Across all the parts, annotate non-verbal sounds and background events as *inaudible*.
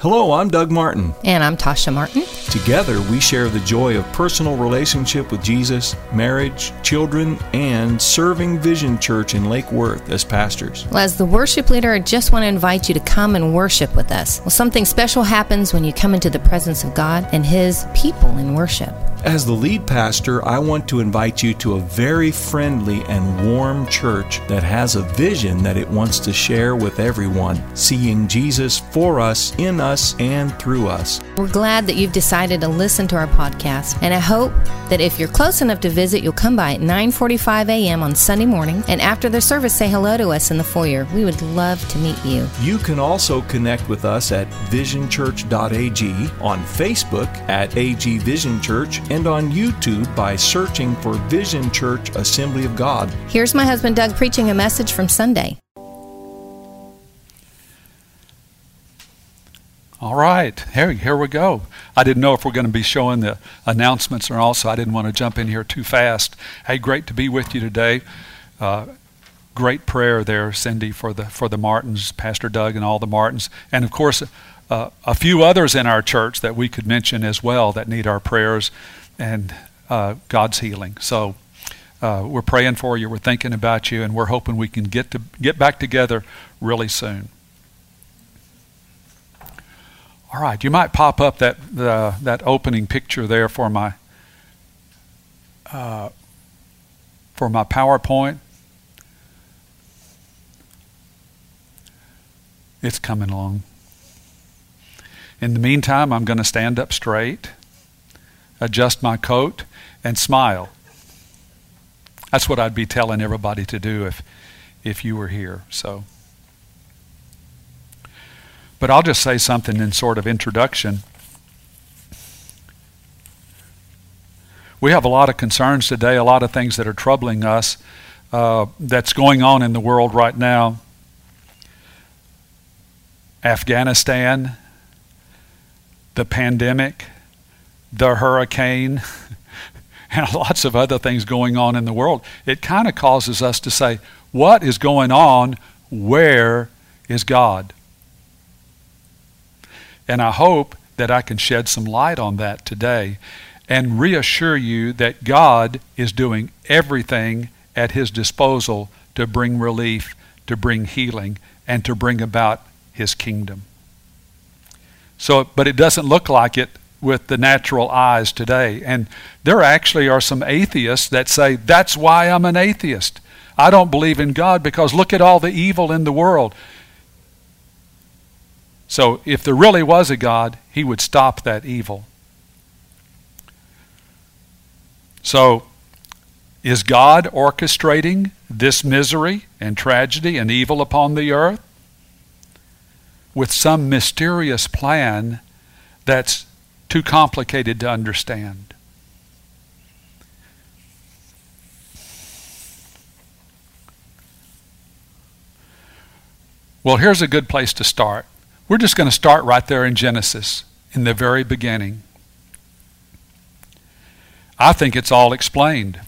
Hello, I'm Doug Martin. And I'm Tasha Martin. Together, we share the joy of personal relationship with Jesus, marriage, children, and serving Vision Church in Lake Worth as pastors. Well, as the worship leader, I just want to invite you to come and worship with us. Well, something special happens when you come into the presence of God and His people in worship. As the lead pastor, I want to invite you to a very friendly and warm church that has a vision that it wants to share with everyone, seeing Jesus for us, in us, and through us. We're glad that you've decided to listen to our podcast, and I hope that if you're close enough to visit, you'll come by at 9:45 a.m. on Sunday morning, and after the service, say hello to us in the foyer. We would love to meet you. You can also connect with us at visionchurch.ag, on Facebook at AG Vision Church, and on YouTube by searching for Vision Church Assembly of God. Here's my husband Doug preaching a message from Sunday. All right, here, here we go. I didn't know if we're going to be showing the announcements or also I didn't want to jump in here too fast. Hey, great to be with you today. Uh, great prayer there, Cindy, for the for the Martins, Pastor Doug, and all the Martins, and of course, uh, a few others in our church that we could mention as well that need our prayers and uh, God's healing. So. Uh, we're praying for you. We're thinking about you, and we're hoping we can get to get back together really soon. All right, you might pop up that that opening picture there for my uh, for my PowerPoint. It's coming along. In the meantime, I'm going to stand up straight, adjust my coat, and smile. That's what I'd be telling everybody to do if if you were here. So. But I'll just say something in sort of introduction. We have a lot of concerns today, a lot of things that are troubling us uh, that's going on in the world right now. Afghanistan, the pandemic, the hurricane, *laughs* and lots of other things going on in the world. It kind of causes us to say, what is going on? Where is God? And I hope that I can shed some light on that today and reassure you that God is doing everything at His disposal to bring relief, to bring healing, and to bring about His kingdom. So, but it doesn't look like it with the natural eyes today. And there actually are some atheists that say, that's why I'm an atheist. I don't believe in God because look at all the evil in the world. So if there really was a God, he would stop that evil. So is God orchestrating this misery and tragedy and evil upon the earth with some mysterious plan that's too complicated to understand? Well, here's a good place to start. We're just going to start right there in Genesis, in the very beginning. I think it's all explained.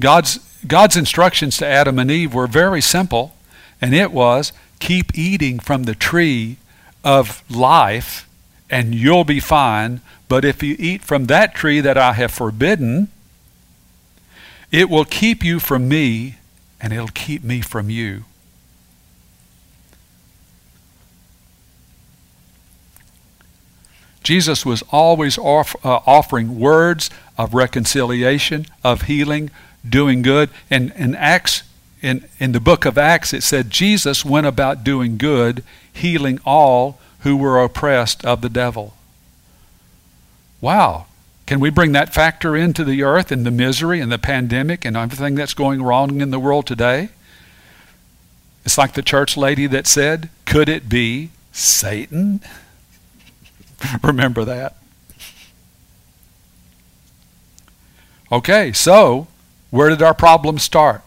God's, God's instructions to Adam and Eve were very simple, and it was keep eating from the tree of life, and you'll be fine. But if you eat from that tree that I have forbidden, it will keep you from me, and it'll keep me from you. Jesus was always off, uh, offering words of reconciliation, of healing, doing good. And in Acts, in, in the book of Acts, it said Jesus went about doing good, healing all who were oppressed of the devil. Wow. Can we bring that factor into the earth and the misery and the pandemic and everything that's going wrong in the world today? It's like the church lady that said, Could it be Satan? *laughs* Remember that. Okay, so where did our problem start?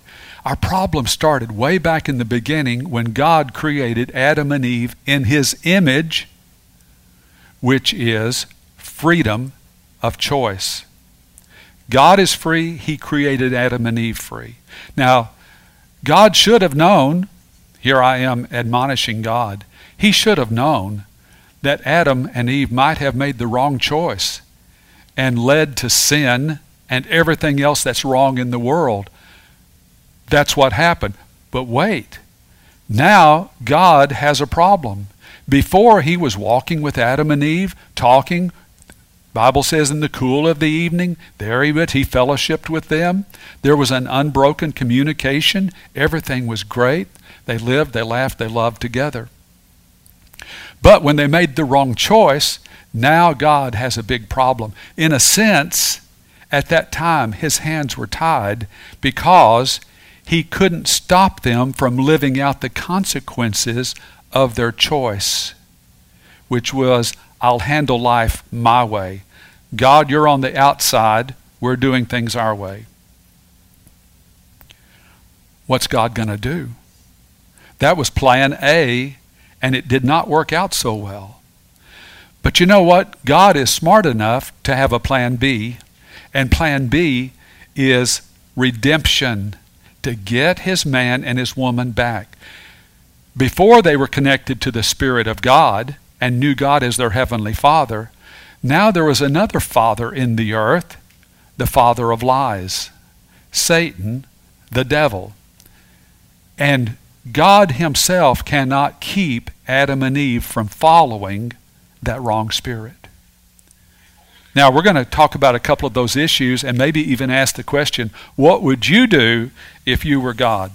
Our problem started way back in the beginning when God created Adam and Eve in his image, which is freedom of choice. God is free, he created Adam and Eve free. Now, God should have known, here I am admonishing God, he should have known that Adam and Eve might have made the wrong choice and led to sin and everything else that's wrong in the world. That's what happened. But wait, now God has a problem. Before he was walking with Adam and Eve, talking, Bible says in the cool of the evening, there he went, he fellowshipped with them. There was an unbroken communication. Everything was great. They lived, they laughed, they loved together. But when they made the wrong choice, now God has a big problem. In a sense, at that time, his hands were tied because he couldn't stop them from living out the consequences of their choice, which was, I'll handle life my way. God, you're on the outside. We're doing things our way. What's God going to do? That was plan A, and it did not work out so well. But you know what? God is smart enough to have a plan B, and plan B is redemption to get his man and his woman back. Before they were connected to the Spirit of God and knew God as their heavenly Father, now there was another father in the earth, the father of lies, Satan, the devil. And God Himself cannot keep Adam and Eve from following that wrong spirit. Now, we're going to talk about a couple of those issues and maybe even ask the question what would you do if you were God?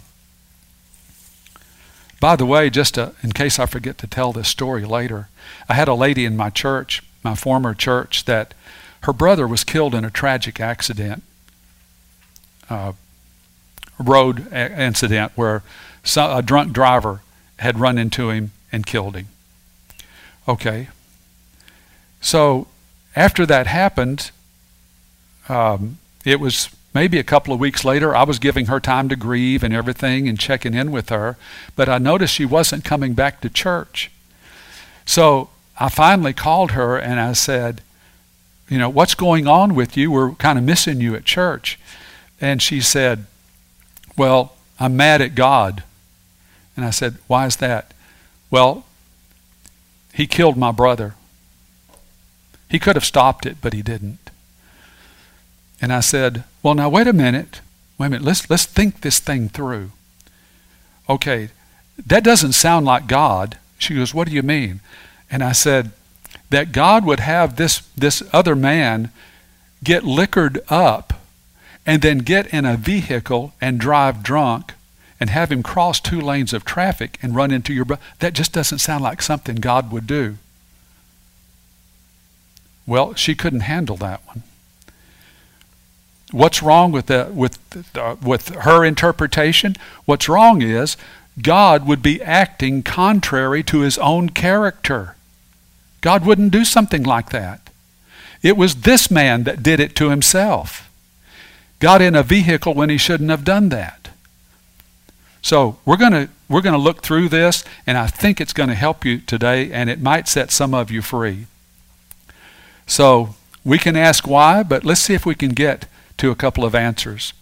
By the way, just to, in case I forget to tell this story later, I had a lady in my church, my former church, that her brother was killed in a tragic accident, uh, road incident where a drunk driver had run into him and killed him. Okay. So after that happened, um, it was maybe a couple of weeks later. I was giving her time to grieve and everything and checking in with her, but I noticed she wasn't coming back to church. So I finally called her and I said, You know, what's going on with you? We're kind of missing you at church. And she said, Well, I'm mad at God. And I said, Why is that? Well, he killed my brother. He could have stopped it, but he didn't. And I said, Well, now wait a minute. Wait a minute. Let's, let's think this thing through. Okay, that doesn't sound like God. She goes, What do you mean? And I said, That God would have this, this other man get liquored up and then get in a vehicle and drive drunk and have him cross two lanes of traffic and run into your. That just doesn't sound like something God would do. Well, she couldn't handle that one. What's wrong with the, with uh, with her interpretation? What's wrong is God would be acting contrary to his own character. God wouldn't do something like that. It was this man that did it to himself. Got in a vehicle when he shouldn't have done that. So we're going to we're going to look through this, and I think it's going to help you today, and it might set some of you free. So we can ask why, but let's see if we can get to a couple of answers.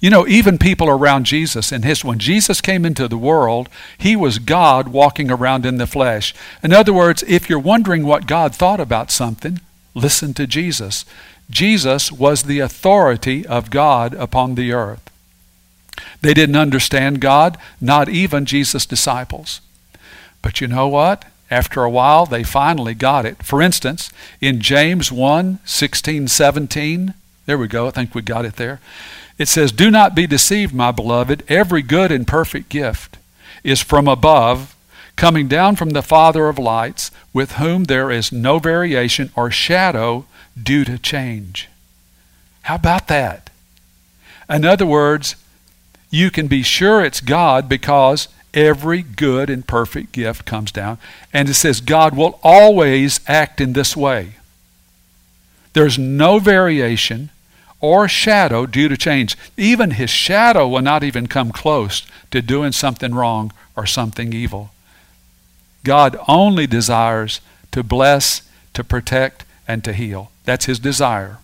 You know, even people around Jesus in his when Jesus came into the world, he was God walking around in the flesh. In other words, if you're wondering what God thought about something, listen to Jesus. Jesus was the authority of God upon the earth. They didn't understand God, not even Jesus' disciples. But you know what? After a while, they finally got it. For instance, in James 1 16, 17, there we go, I think we got it there. It says, Do not be deceived, my beloved. Every good and perfect gift is from above, coming down from the Father of lights, with whom there is no variation or shadow due to change. How about that? In other words, you can be sure it's God because every good and perfect gift comes down. And it says God will always act in this way. There's no variation or shadow due to change. Even his shadow will not even come close to doing something wrong or something evil. God only desires to bless, to protect, and to heal. That's his desire.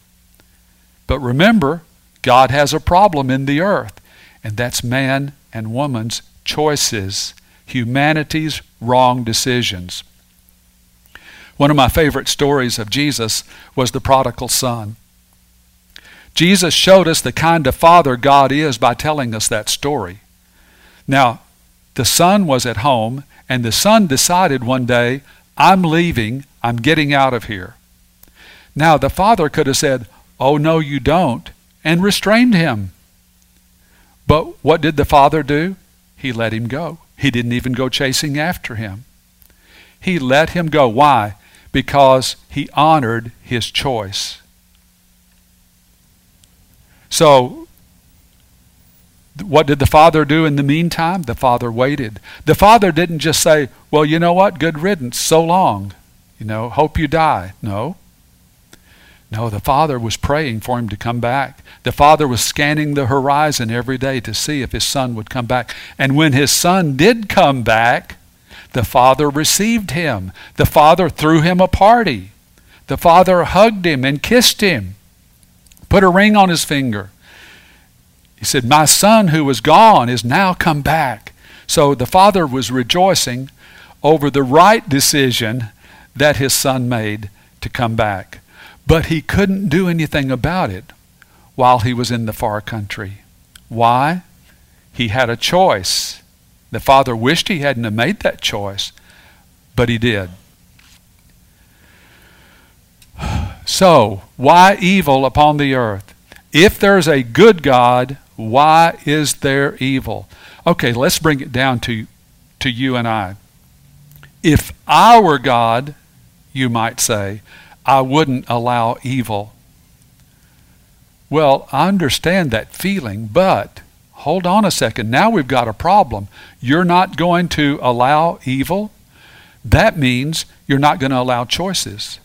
But remember, God has a problem in the earth and that's man and woman's choices, humanity's wrong decisions. One of my favorite stories of Jesus was the prodigal son. Jesus showed us the kind of father God is by telling us that story. Now, the son was at home, and the son decided one day, I'm leaving, I'm getting out of here. Now, the father could have said, Oh, no, you don't, and restrained him. But what did the father do? He let him go. He didn't even go chasing after him. He let him go. Why? Because he honored his choice. So, what did the father do in the meantime? The father waited. The father didn't just say, Well, you know what? Good riddance. So long. You know, hope you die. No. No, the father was praying for him to come back. The father was scanning the horizon every day to see if his son would come back. And when his son did come back, the father received him. The father threw him a party. The father hugged him and kissed him, put a ring on his finger. He said, My son who was gone is now come back. So the father was rejoicing over the right decision that his son made to come back. But he couldn't do anything about it while he was in the far country. Why? He had a choice. The father wished he hadn't made that choice, but he did. So, why evil upon the earth? If there's a good God, why is there evil? Okay, let's bring it down to, to you and I. If I were God, you might say, I wouldn't allow evil. Well, I understand that feeling, but hold on a second. Now we've got a problem. You're not going to allow evil? That means you're not going to allow choices.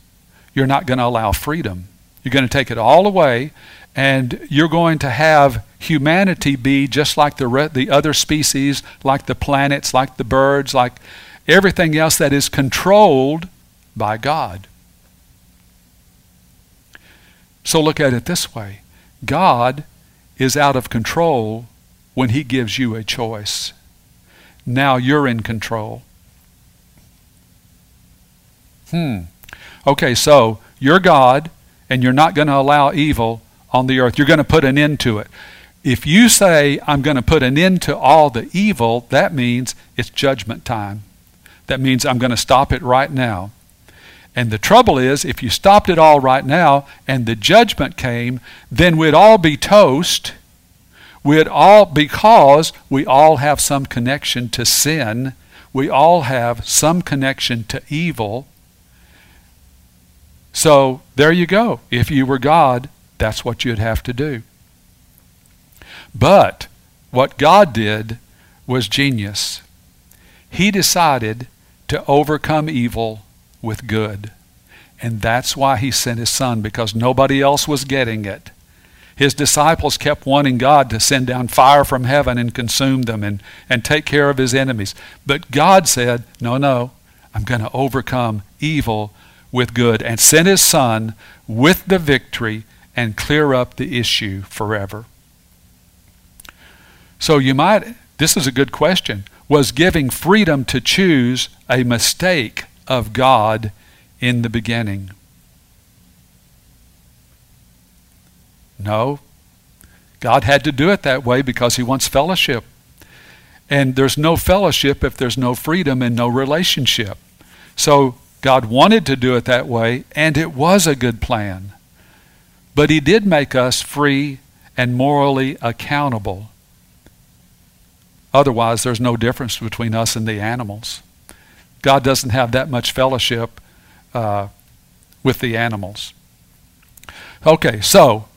You're not going to allow freedom. You're going to take it all away, and you're going to have humanity be just like the, re- the other species, like the planets, like the birds, like everything else that is controlled by God. So look at it this way God is out of control when He gives you a choice. Now you're in control. Hmm. Okay, so you're God, and you're not going to allow evil on the earth. You're going to put an end to it. If you say, I'm going to put an end to all the evil, that means it's judgment time. That means I'm going to stop it right now. And the trouble is, if you stopped it all right now and the judgment came, then we'd all be toast. We'd all, because we all have some connection to sin, we all have some connection to evil. So there you go. If you were God, that's what you'd have to do. But what God did was genius. He decided to overcome evil with good. And that's why he sent his son, because nobody else was getting it. His disciples kept wanting God to send down fire from heaven and consume them and, and take care of his enemies. But God said, No, no, I'm going to overcome evil with good and send his son with the victory and clear up the issue forever. So you might, this is a good question. Was giving freedom to choose a mistake of God in the beginning? No. God had to do it that way because He wants fellowship. And there's no fellowship if there's no freedom and no relationship. So God wanted to do it that way, and it was a good plan. But He did make us free and morally accountable. Otherwise, there's no difference between us and the animals. God doesn't have that much fellowship uh, with the animals. Okay, so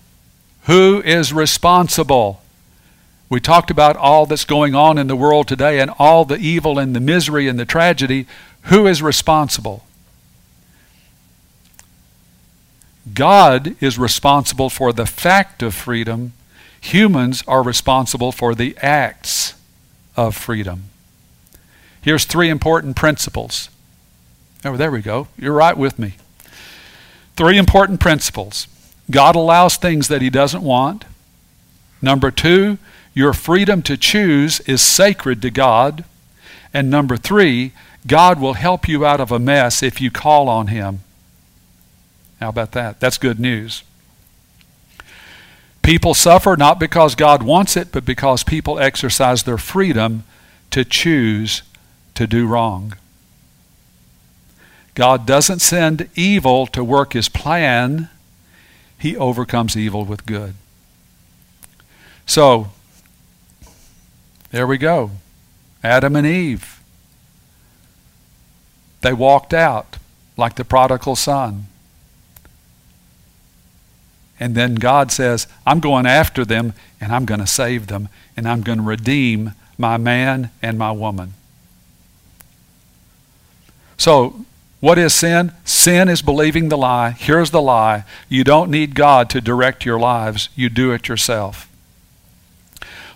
who is responsible? We talked about all that's going on in the world today and all the evil and the misery and the tragedy. Who is responsible? God is responsible for the fact of freedom. Humans are responsible for the acts of freedom. Here's three important principles. Oh, there we go. You're right with me. Three important principles. God allows things that He doesn't want. Number two, your freedom to choose is sacred to God. And number three, God will help you out of a mess if you call on Him. How about that? That's good news. People suffer not because God wants it, but because people exercise their freedom to choose to do wrong. God doesn't send evil to work his plan, he overcomes evil with good. So, there we go. Adam and Eve. They walked out like the prodigal son. And then God says, I'm going after them and I'm going to save them and I'm going to redeem my man and my woman. So, what is sin? Sin is believing the lie. Here's the lie. You don't need God to direct your lives, you do it yourself.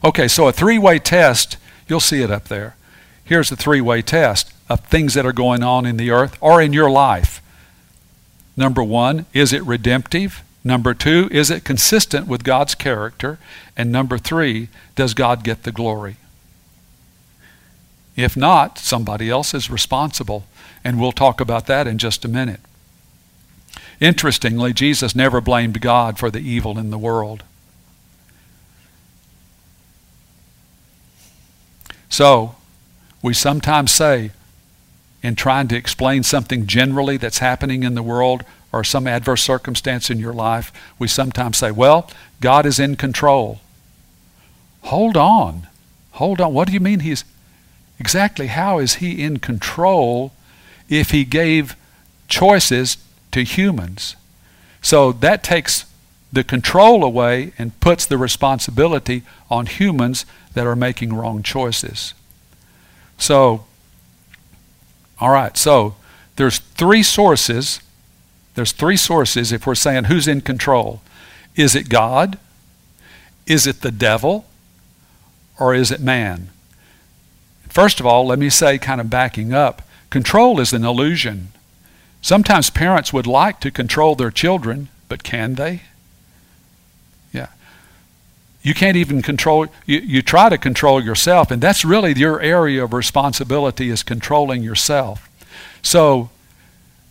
Okay, so a three way test, you'll see it up there. Here's the three way test of things that are going on in the earth or in your life. Number one, is it redemptive? Number two, is it consistent with God's character? And number three, does God get the glory? If not, somebody else is responsible. And we'll talk about that in just a minute. Interestingly, Jesus never blamed God for the evil in the world. So, we sometimes say, in trying to explain something generally that's happening in the world, or some adverse circumstance in your life, we sometimes say, well, God is in control. Hold on. Hold on. What do you mean he's exactly how is he in control if he gave choices to humans? So that takes the control away and puts the responsibility on humans that are making wrong choices. So, all right, so there's three sources there's three sources if we're saying who's in control. Is it God? Is it the devil? Or is it man? First of all, let me say, kind of backing up, control is an illusion. Sometimes parents would like to control their children, but can they? Yeah. You can't even control, you, you try to control yourself, and that's really your area of responsibility is controlling yourself. So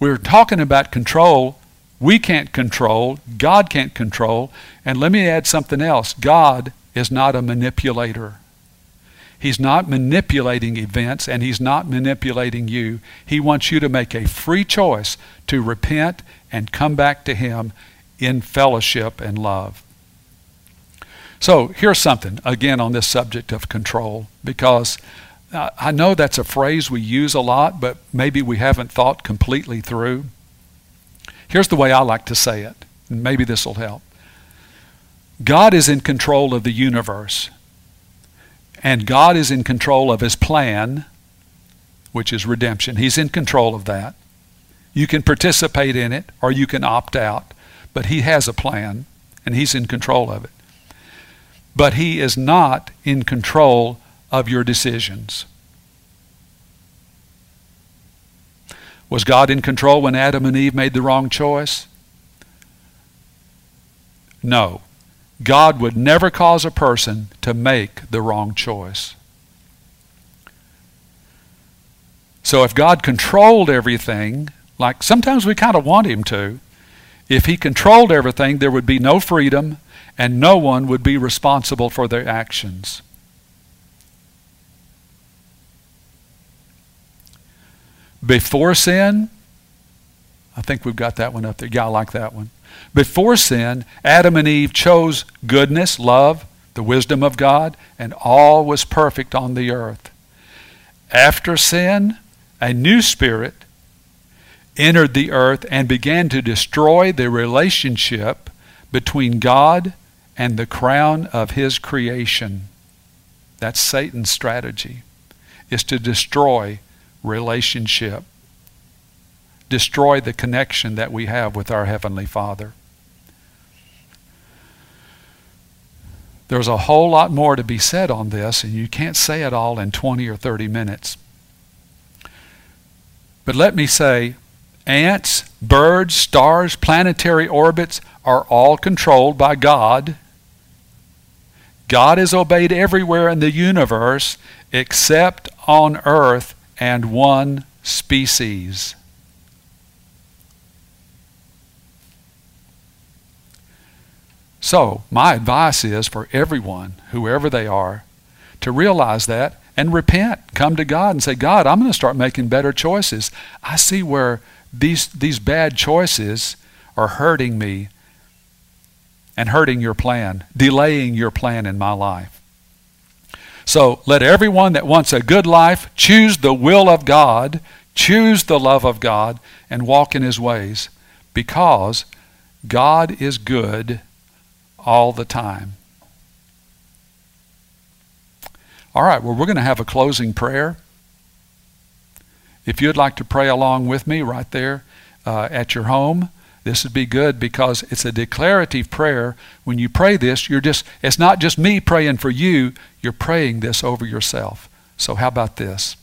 we're talking about control. We can't control. God can't control. And let me add something else God is not a manipulator. He's not manipulating events and he's not manipulating you. He wants you to make a free choice to repent and come back to him in fellowship and love. So here's something, again, on this subject of control, because I know that's a phrase we use a lot, but maybe we haven't thought completely through. Here's the way I like to say it, and maybe this will help. God is in control of the universe, and God is in control of His plan, which is redemption. He's in control of that. You can participate in it or you can opt out, but He has a plan, and He's in control of it. But He is not in control of your decisions. Was God in control when Adam and Eve made the wrong choice? No. God would never cause a person to make the wrong choice. So if God controlled everything, like sometimes we kind of want Him to, if He controlled everything, there would be no freedom and no one would be responsible for their actions. Before sin, I think we've got that one up there. Yeah, I like that one. Before sin, Adam and Eve chose goodness, love, the wisdom of God, and all was perfect on the earth. After sin, a new spirit entered the earth and began to destroy the relationship between God and the crown of his creation. That's Satan's strategy, is to destroy relationship, destroy the connection that we have with our Heavenly Father. There's a whole lot more to be said on this, and you can't say it all in 20 or 30 minutes. But let me say ants, birds, stars, planetary orbits are all controlled by God. God is obeyed everywhere in the universe except on earth and one species. So, my advice is for everyone, whoever they are, to realize that and repent. Come to God and say, God, I'm going to start making better choices. I see where these, these bad choices are hurting me and hurting your plan, delaying your plan in my life. So let everyone that wants a good life choose the will of God, choose the love of God, and walk in his ways because God is good all the time. All right, well, we're going to have a closing prayer. If you'd like to pray along with me right there uh, at your home, this would be good because it's a declarative prayer. When you pray this, you're just it's not just me praying for you, you're praying this over yourself. So how about this?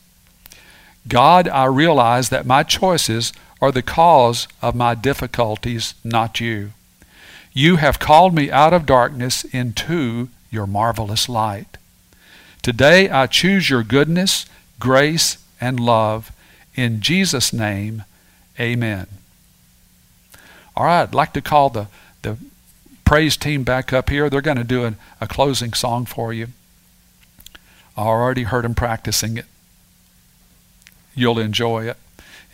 God, I realize that my choices are the cause of my difficulties, not you. You have called me out of darkness into your marvelous light. Today I choose your goodness, grace, and love. In Jesus' name, amen. All right, I'd like to call the, the praise team back up here. They're going to do a, a closing song for you. I already heard them practicing it. You'll enjoy it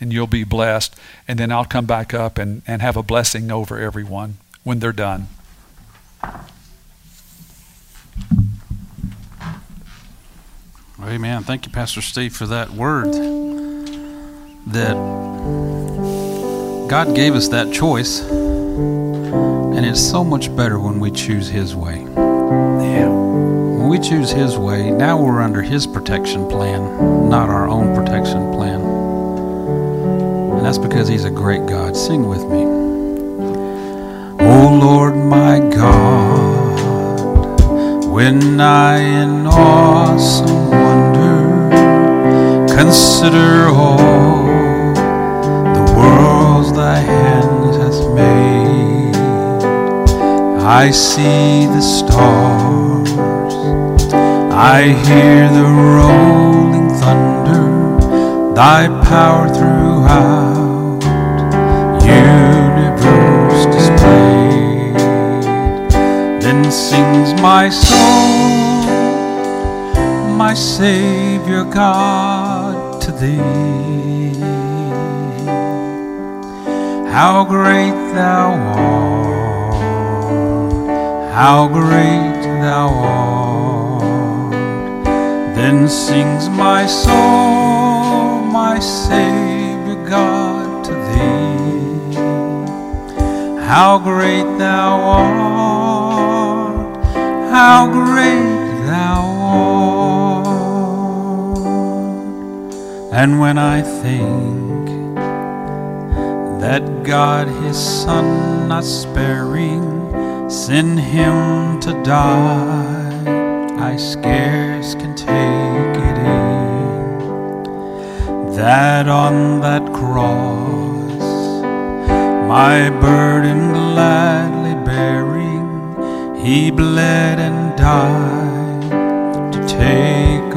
and you'll be blessed. And then I'll come back up and, and have a blessing over everyone when they're done. Amen. Thank you, Pastor Steve, for that word. That God gave us that choice, and it's so much better when we choose His way. Yeah. When we choose His way, now we're under His protection plan, not our own protection plan. And that's because He's a great God. Sing with me. O Lord my God, when I in awesome wonder consider all the worlds thy hand hath made, I see the stars, I hear the rolling thunder, thy power throughout universe displayed. Then sings my soul, my Savior God, to thee. How great thou art, how great thou art. Then sings my soul, my Savior God, to thee. How great thou art, how great thou art. And when I think that God his Son not sparing sent him to die, I scarce can take it in. That on that cross my burden gladly bearing, he bled and died to take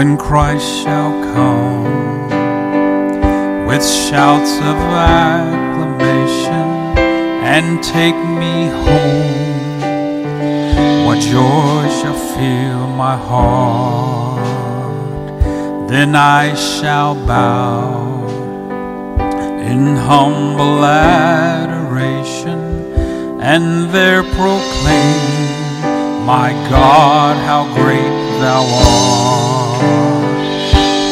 When Christ shall come with shouts of acclamation and take me home. What joy shall fill my heart? Then I shall bow in humble adoration and there proclaim, My God, how great thou art.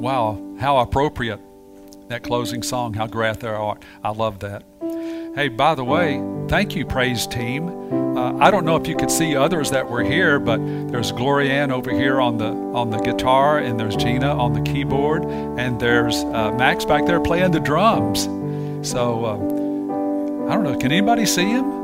Wow, how appropriate that closing song, How Great Thou Art. I love that. Hey, by the way, thank you, praise team. Uh, I don't know if you could see others that were here, but there's Gloria Ann over here on the on the guitar, and there's Gina on the keyboard, and there's uh, Max back there playing the drums. So uh, I don't know. Can anybody see him?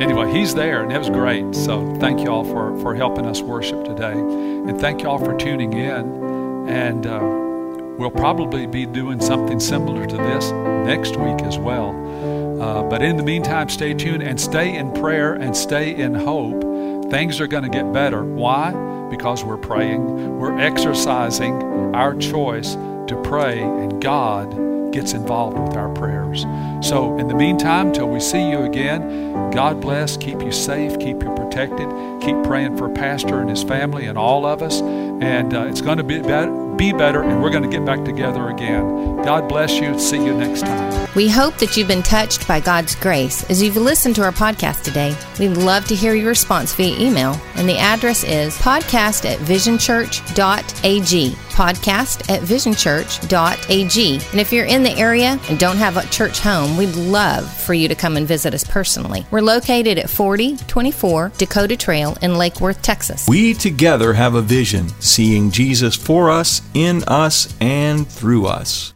anyway, he's there, and it was great. So thank you all for, for helping us worship today. And thank you all for tuning in. And uh, we'll probably be doing something similar to this next week as well. Uh, but in the meantime, stay tuned and stay in prayer and stay in hope. Things are going to get better. Why? Because we're praying, we're exercising our choice to pray, and God gets involved with our prayers. So, in the meantime, till we see you again, God bless, keep you safe, keep you protected, keep praying for Pastor and his family and all of us. And uh, it's going to be better, be better, and we're going to get back together again. God bless you. See you next time. We hope that you've been touched by God's grace as you've listened to our podcast today. We'd love to hear your response via email, and the address is podcast at visionchurch.ag. Podcast at visionchurch.ag. And if you're in the area and don't have a church home, we'd love for you to come and visit us personally. We're located at 4024 Dakota Trail in Lake Worth, Texas. We together have a vision, seeing Jesus for us, in us, and through us.